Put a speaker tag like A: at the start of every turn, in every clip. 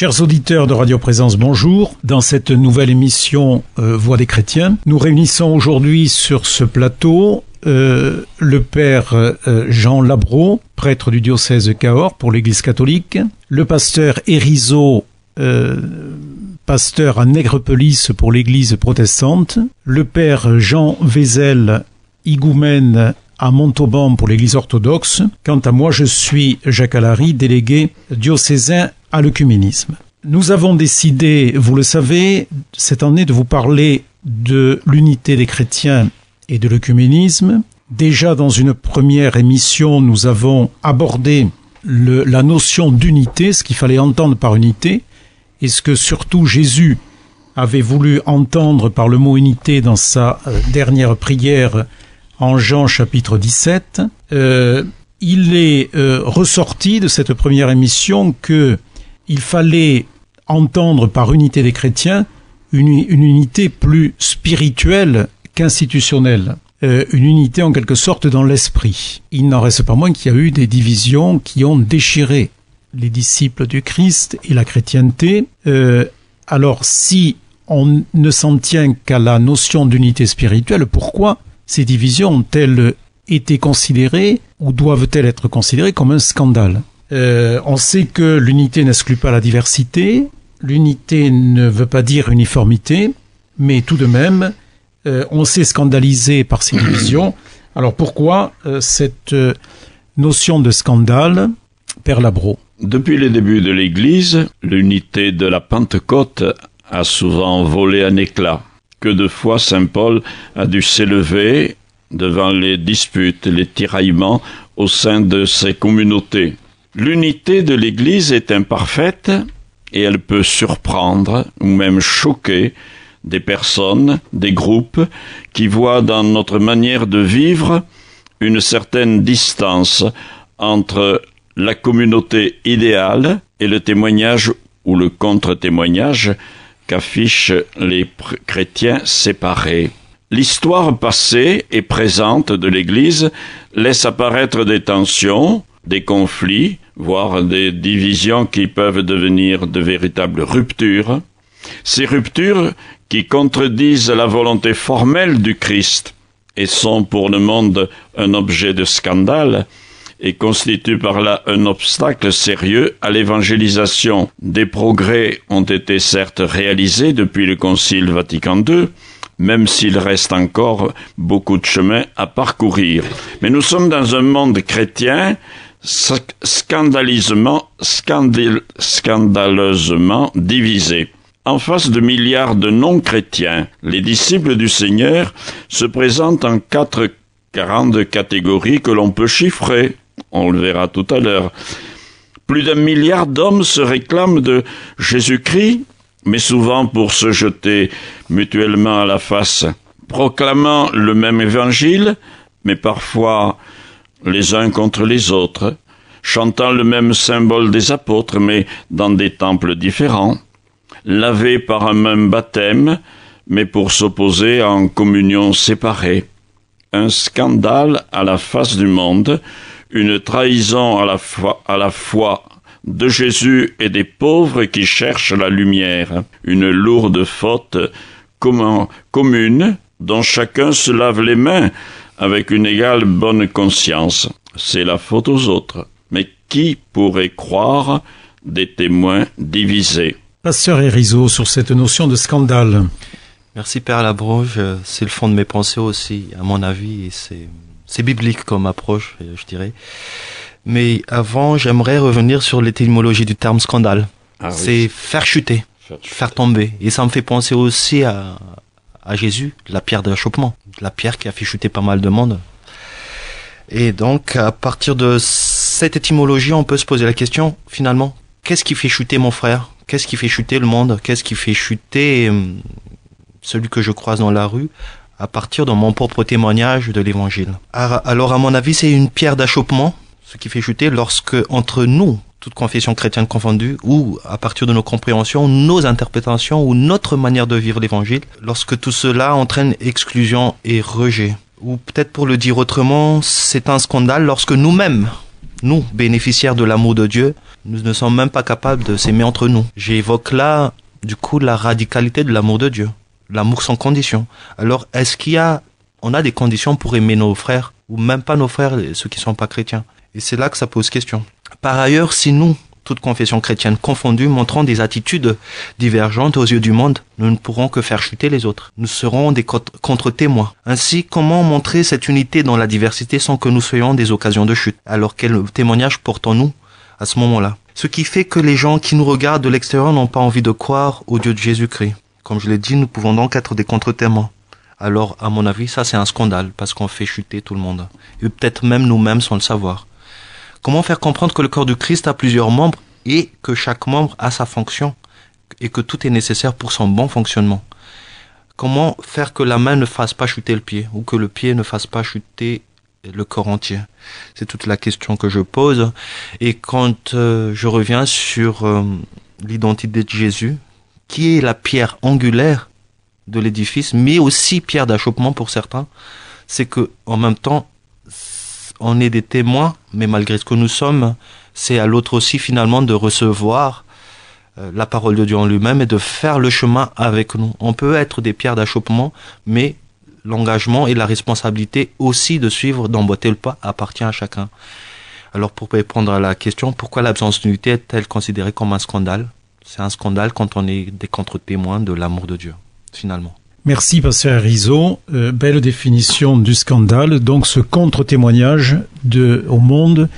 A: Chers auditeurs de Radio Présence, bonjour. Dans cette nouvelle émission euh, Voix des chrétiens, nous réunissons aujourd'hui sur ce plateau euh, le père euh, Jean Labro, prêtre du diocèse de Cahors pour l'Église catholique, le pasteur Erizo, pasteur à Nègrepelisse pour l'Église protestante, le père Jean Vézel, higoumène à Montauban pour l'Église orthodoxe. Quant à moi, je suis Jacques Alary, délégué diocésain à l'œcuménisme. Nous avons décidé, vous le savez, cette année de vous parler de l'unité des chrétiens et de l'œcuménisme. Déjà dans une première émission, nous avons abordé la notion d'unité, ce qu'il fallait entendre par unité, et ce que surtout Jésus avait voulu entendre par le mot unité dans sa euh, dernière prière en Jean chapitre 17. Euh, il est euh, ressorti de cette première émission que il fallait entendre par unité des chrétiens une, unité plus spirituelle qu'institutionnelle. Euh, une unité en quelque sorte dans l'esprit. Il n'en reste pas moins qu'il y a eu des divisions qui ont déchiré les disciples du Christ et la chrétienté. Euh, alors si on ne s'en tient qu'à la notion d'unité spirituelle, pourquoi ces divisions ont-elles été considérées ou doivent-elles être considérées comme un scandale? Euh, on sait que l'unité n'exclut pas la diversité, l'unité ne veut pas dire uniformité, mais tout de même, euh, on s'est scandalisé par ces divisions. Alors pourquoi euh, cette notion de scandale, Père Labro
B: Depuis les débuts de l'Église, l'unité de la Pentecôte a souvent volé un éclat. Que de fois Saint Paul a dû s'élever devant les disputes, les tiraillements au sein de ses communautés. L'unité de l'Église est imparfaite et elle peut surprendre ou même choquer des personnes, des groupes qui voient dans notre manière de vivre une certaine distance entre la communauté idéale et le témoignage ou le contre-témoignage qu'affichent les chrétiens séparés. L'histoire passée et présente de l'Église laisse apparaître des tensions, des conflits, voire des divisions qui peuvent devenir de véritables ruptures, ces ruptures qui contredisent la volonté formelle du Christ et sont pour le monde un objet de scandale, et constituent par là un obstacle sérieux à l'évangélisation. Des progrès ont été certes réalisés depuis le Concile Vatican II, même s'il reste encore beaucoup de chemin à parcourir. Mais nous sommes dans un monde chrétien scandaleusement, scandaleusement divisé. En face de milliards de non-chrétiens, les disciples du Seigneur se présentent en quatre grandes catégories que l'on peut chiffrer. On le verra tout à l'heure. Plus d'un milliard d'hommes se réclament de Jésus-Christ, mais souvent pour se jeter mutuellement à la face, proclamant le même évangile, mais parfois les uns contre les autres, chantant le même symbole des apôtres, mais dans des temples différents, lavés par un même baptême, mais pour s'opposer en communion séparée. Un scandale à la face du monde, une trahison à la fois, à la foi de Jésus et des pauvres qui cherchent la lumière, une lourde faute commune dont chacun se lave les mains avec une égale bonne conscience. C'est la faute aux autres. Mais qui pourrait croire des témoins divisés?
A: Pasteur Erizo, sur cette notion de scandale.
C: Merci Père Labroge, c'est le fond de mes pensées aussi, à mon avis, et c'est, c'est biblique comme approche, je dirais. Mais avant, j'aimerais revenir sur l'étymologie du terme scandale. Ah c'est faire chuter, faire tomber. Et ça me fait penser aussi à, à Jésus, la pierre d'achoppement, la pierre qui a fait chuter pas mal de monde. Et donc, à partir de cette étymologie, on peut se poser la question, finalement, qu'est-ce qui fait chuter mon frère? Qu'est-ce qui fait chuter le monde? Qu'est-ce qui fait chuter euh, celui que je croise dans la rue à partir de mon propre témoignage de l'évangile? Alors, à mon avis, c'est une pierre d'achoppement, ce qui fait chuter lorsque, entre nous, toute confession chrétienne confondue, ou à partir de nos compréhensions, nos interprétations ou notre manière de vivre l'évangile, lorsque tout cela entraîne exclusion et rejet. Ou peut-être pour le dire autrement, c'est un scandale lorsque nous-mêmes, nous, bénéficiaires de l'amour de Dieu, nous ne sommes même pas capables de s'aimer entre nous. J'évoque là, du coup, la radicalité de l'amour de Dieu. L'amour sans condition. Alors, est-ce qu'il y a, on a des conditions pour aimer nos frères, ou même pas nos frères, ceux qui ne sont pas chrétiens? Et c'est là que ça pose question. Par ailleurs, si nous, toute confession chrétienne confondue, montrant des attitudes divergentes aux yeux du monde, nous ne pourrons que faire chuter les autres. Nous serons des contre-témoins. Ainsi, comment montrer cette unité dans la diversité sans que nous soyons des occasions de chute? Alors quel témoignage portons-nous à ce moment-là? Ce qui fait que les gens qui nous regardent de l'extérieur n'ont pas envie de croire au Dieu de Jésus-Christ. Comme je l'ai dit, nous pouvons donc être des contre-témoins. Alors, à mon avis, ça c'est un scandale parce qu'on fait chuter tout le monde. Et peut-être même nous-mêmes sans le savoir. Comment faire comprendre que le corps du Christ a plusieurs membres et que chaque membre a sa fonction et que tout est nécessaire pour son bon fonctionnement? Comment faire que la main ne fasse pas chuter le pied ou que le pied ne fasse pas chuter le corps entier? C'est toute la question que je pose. Et quand euh, je reviens sur euh, l'identité de Jésus, qui est la pierre angulaire de l'édifice, mais aussi pierre d'achoppement pour certains, c'est que en même temps, on est des témoins, mais malgré ce que nous sommes, c'est à l'autre aussi finalement de recevoir euh, la parole de Dieu en lui-même et de faire le chemin avec nous. On peut être des pierres d'achoppement, mais l'engagement et la responsabilité aussi de suivre, d'emboîter le pas, appartient à chacun. Alors pour répondre à la question, pourquoi l'absence d'unité est-elle considérée comme un scandale? C'est un scandale quand on est des contre-témoins de l'amour de Dieu, finalement.
A: Merci, Pasteur Rizzo. Euh, belle définition du scandale. Donc, ce contre-témoignage de, au monde,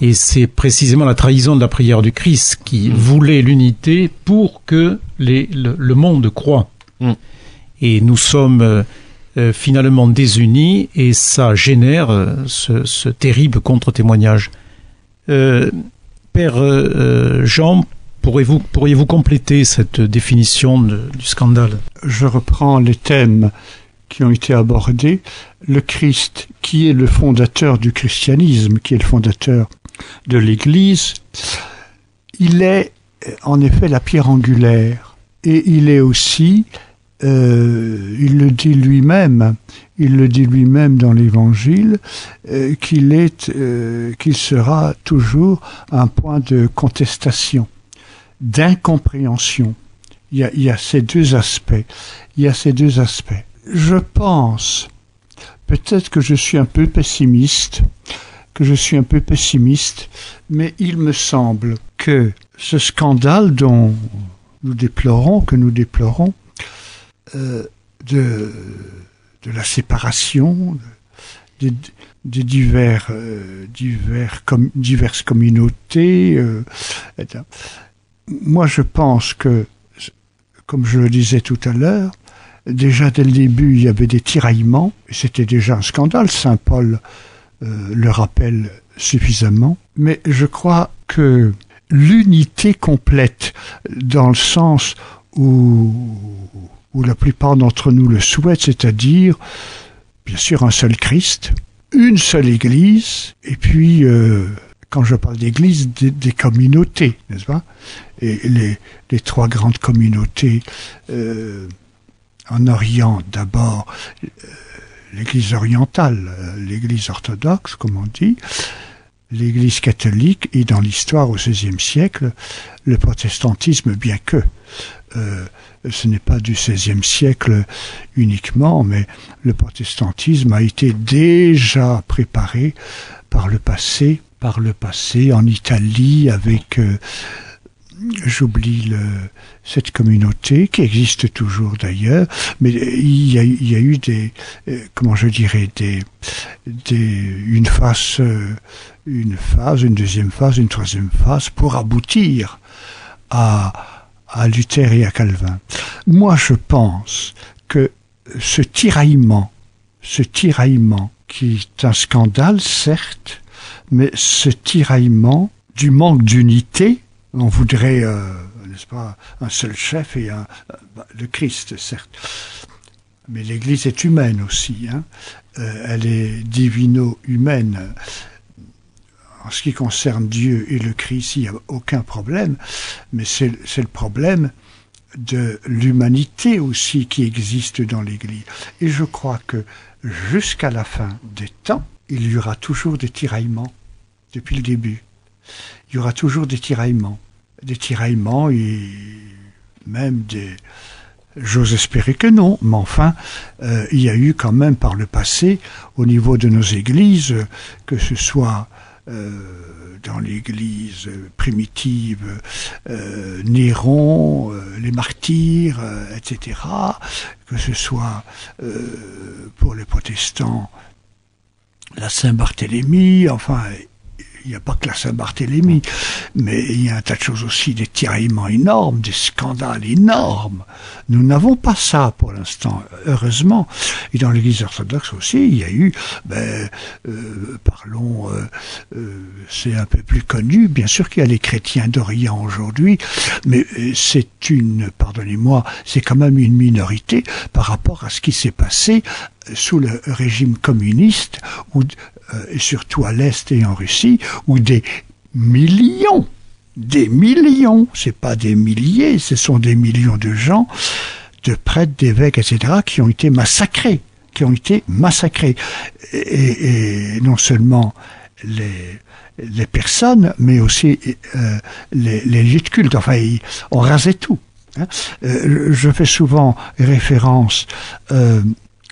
A: et c'est précisément la trahison de la prière du Christ qui mm. voulait l'unité pour que les, le, monde croit. Mm. Et nous sommes euh, euh, finalement désunis et ça génère ce, ce, terrible contre-témoignage. Père Jean, Pourriez-vous pourriez -vous compléter cette définition du scandale?
D: Je reprends les thèmes qui ont été abordés. Le Christ, qui est le fondateur du christianisme, qui est le fondateur de l'Église, il est en effet la pierre angulaire. Et il est aussi, euh, il le dit lui-même, il le dit lui-même dans l'Évangile, euh, qu'il euh, qu'il sera toujours un point de contestation d'incompréhension. Il y, a, ces deux aspects. Il y a ces deux aspects. Je pense, peut-être que je suis un peu pessimiste, que je suis un peu pessimiste, mais il me semble que ce scandale dont nous déplorons, que nous déplorons, euh, de, la séparation, des, divers, euh, diverses communautés, euh, moi je pense que, comme je le disais tout à l'heure, déjà dès le début il y avait des tiraillements, c'était déjà un scandale, Saint Paul euh, le rappelle suffisamment, mais je crois que l'unité complète, dans le sens où, où la plupart d'entre nous le souhaitent, c'est-à-dire, bien sûr, un seul Christ, une seule Église, et puis euh, quand je parle d'église, des, communautés, n'est-ce pas? Et les, trois grandes communautés euh, en Orient, d'abord euh, l'église orientale, euh, l'église orthodoxe, comme on dit, l'église catholique, et dans l'histoire au XVIe siècle, le protestantisme, bien que euh, ce n'est pas du XVIe siècle uniquement, mais le protestantisme a été déjà préparé par le passé par le passé en Italie avec euh, j'oublie cette communauté qui existe toujours d'ailleurs, mais il y, a, eu des, euh, comment je dirais, des, des, une phase, euh, une phase, une deuxième phase, une troisième phase pour aboutir à, à Luther et à Calvin. Moi, je pense que ce tiraillement, ce tiraillement qui est un scandale, certes, mais ce tiraillement du manque d'unité, on voudrait, euh, n'est-ce pas, un seul chef et un, euh, bah, le Christ, certes. Mais l'Église est humaine aussi, hein. euh, elle est divino-humaine. En ce qui concerne Dieu et le Christ, il n'y a aucun problème, mais c'est le problème de l'humanité aussi qui existe dans l'Église. Et je crois que jusqu'à la fin des temps, il y aura toujours des tiraillements depuis le début. Il y aura toujours des tiraillements. Des tiraillements et même des... J'ose espérer que non, mais enfin, euh, il y a eu quand même par le passé, au niveau de nos églises, que ce soit euh, dans l'église primitive, euh, Néron, les martyrs, etc., que ce soit pour les protestants, la Saint-Barthélemy, enfin, il n'y a pas que la Saint-Barthélemy, mais il y a un tas de choses aussi, des tiraillements énormes, des scandales énormes. Nous n'avons pas ça pour l'instant, heureusement. Et dans l'Église orthodoxe aussi, il y a eu, ben, euh, parlons, euh, euh, c'est un peu plus connu, bien sûr qu'il y a les chrétiens d'Orient aujourd'hui, mais euh, c'est une, pardonnez-moi, c'est quand même une minorité par rapport à ce qui s'est passé sous le régime communiste, où, euh, surtout à l'Est et en Russie, où des millions, des millions, c'est pas des milliers, ce sont des millions de gens, de prêtres, d'évêques, etc., qui ont été massacrés, qui ont été massacrés. Et, et non seulement les, les personnes, mais aussi euh, les, les lieux de culte. Enfin, ils, on rasait tout. Hein. Euh, je fais souvent référence euh,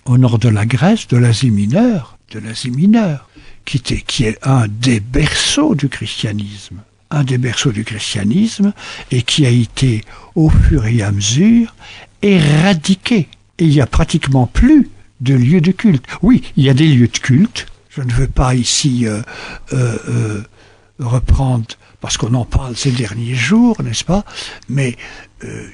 D: au nord de la Grèce, de l'Asie mineure, de l'Asie mineure, qui, était, qui est un des berceaux du christianisme, un des berceaux du christianisme, et qui a été au fur et à mesure éradiqué. Et il n'y a pratiquement plus de lieux de culte. Oui, il y a des lieux de culte. Je ne veux pas ici euh, euh, euh, reprendre parce qu'on en parle ces derniers jours, n'est-ce pas? Mais euh,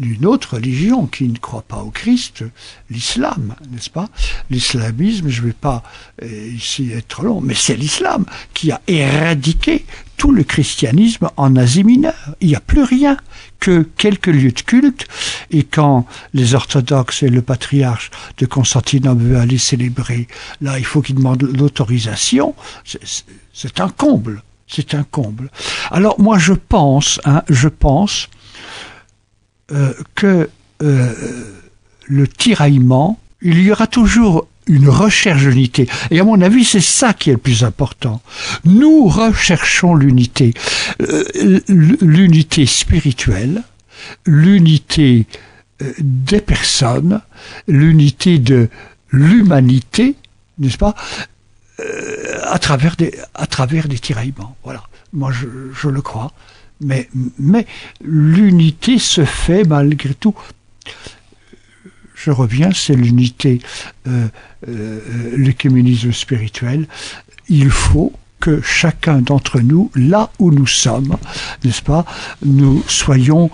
D: une, autre religion qui ne croit pas au Christ, l'islam, n'est-ce pas? L'islamisme, je ne vais pas euh, ici être long, mais c'est l'islam qui a éradiqué tout le christianisme en Asie mineure. Il n'y a plus rien que quelques lieux de culte, et quand les orthodoxes et le patriarche de Constantinople veulent aller célébrer, là, il faut qu'ils demandent l'autorisation, c'est un comble. C'est un comble. Alors moi je pense, hein, je pense euh, que euh, le tiraillement, il y aura toujours une recherche d'unité. Et à mon avis, c'est ça qui est le plus important. Nous recherchons l'unité, euh, l'unité spirituelle, l'unité des personnes, l'unité de l'humanité, n'est-ce pas? Euh, à travers des tiraillements. Voilà. Moi, je, le crois. Mais mais l'unité se fait malgré tout. Je reviens, c'est l'unité, euh, euh, l'écuménisme spirituel. Il faut que chacun d'entre nous, là où nous sommes, n'est-ce pas, nous soyons,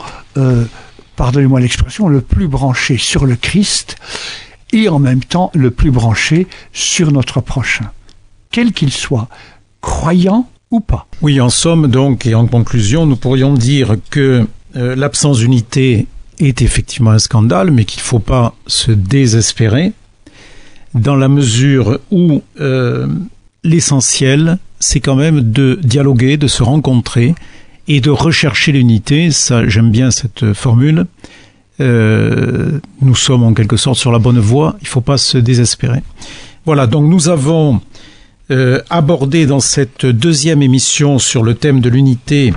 D: pardonnez-moi l'expression, le plus branché sur le Christ et en même temps le plus branché sur notre prochain quel qu'il soit, croyant ou pas.
A: Oui, en somme, donc, et en conclusion, nous pourrions dire que euh, l'absence d'unité est effectivement un scandale, mais qu'il ne faut pas se désespérer, dans la mesure où euh, l'essentiel, c'est quand même de dialoguer, de se rencontrer et de rechercher l'unité. Ça, j'aime bien cette formule. Euh, nous sommes en quelque sorte sur la bonne voie. Il ne faut pas se désespérer. Voilà. Donc nous avons euh, abordé dans cette deuxième émission sur le thème de l'unité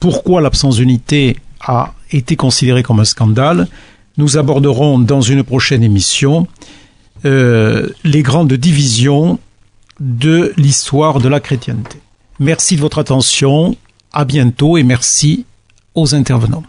A: pourquoi l'absence d'unité a été considérée comme un scandale. Nous aborderons dans une prochaine émission euh, les grandes divisions de l'histoire de la chrétienté. Merci de votre attention, à bientôt et merci aux intervenants.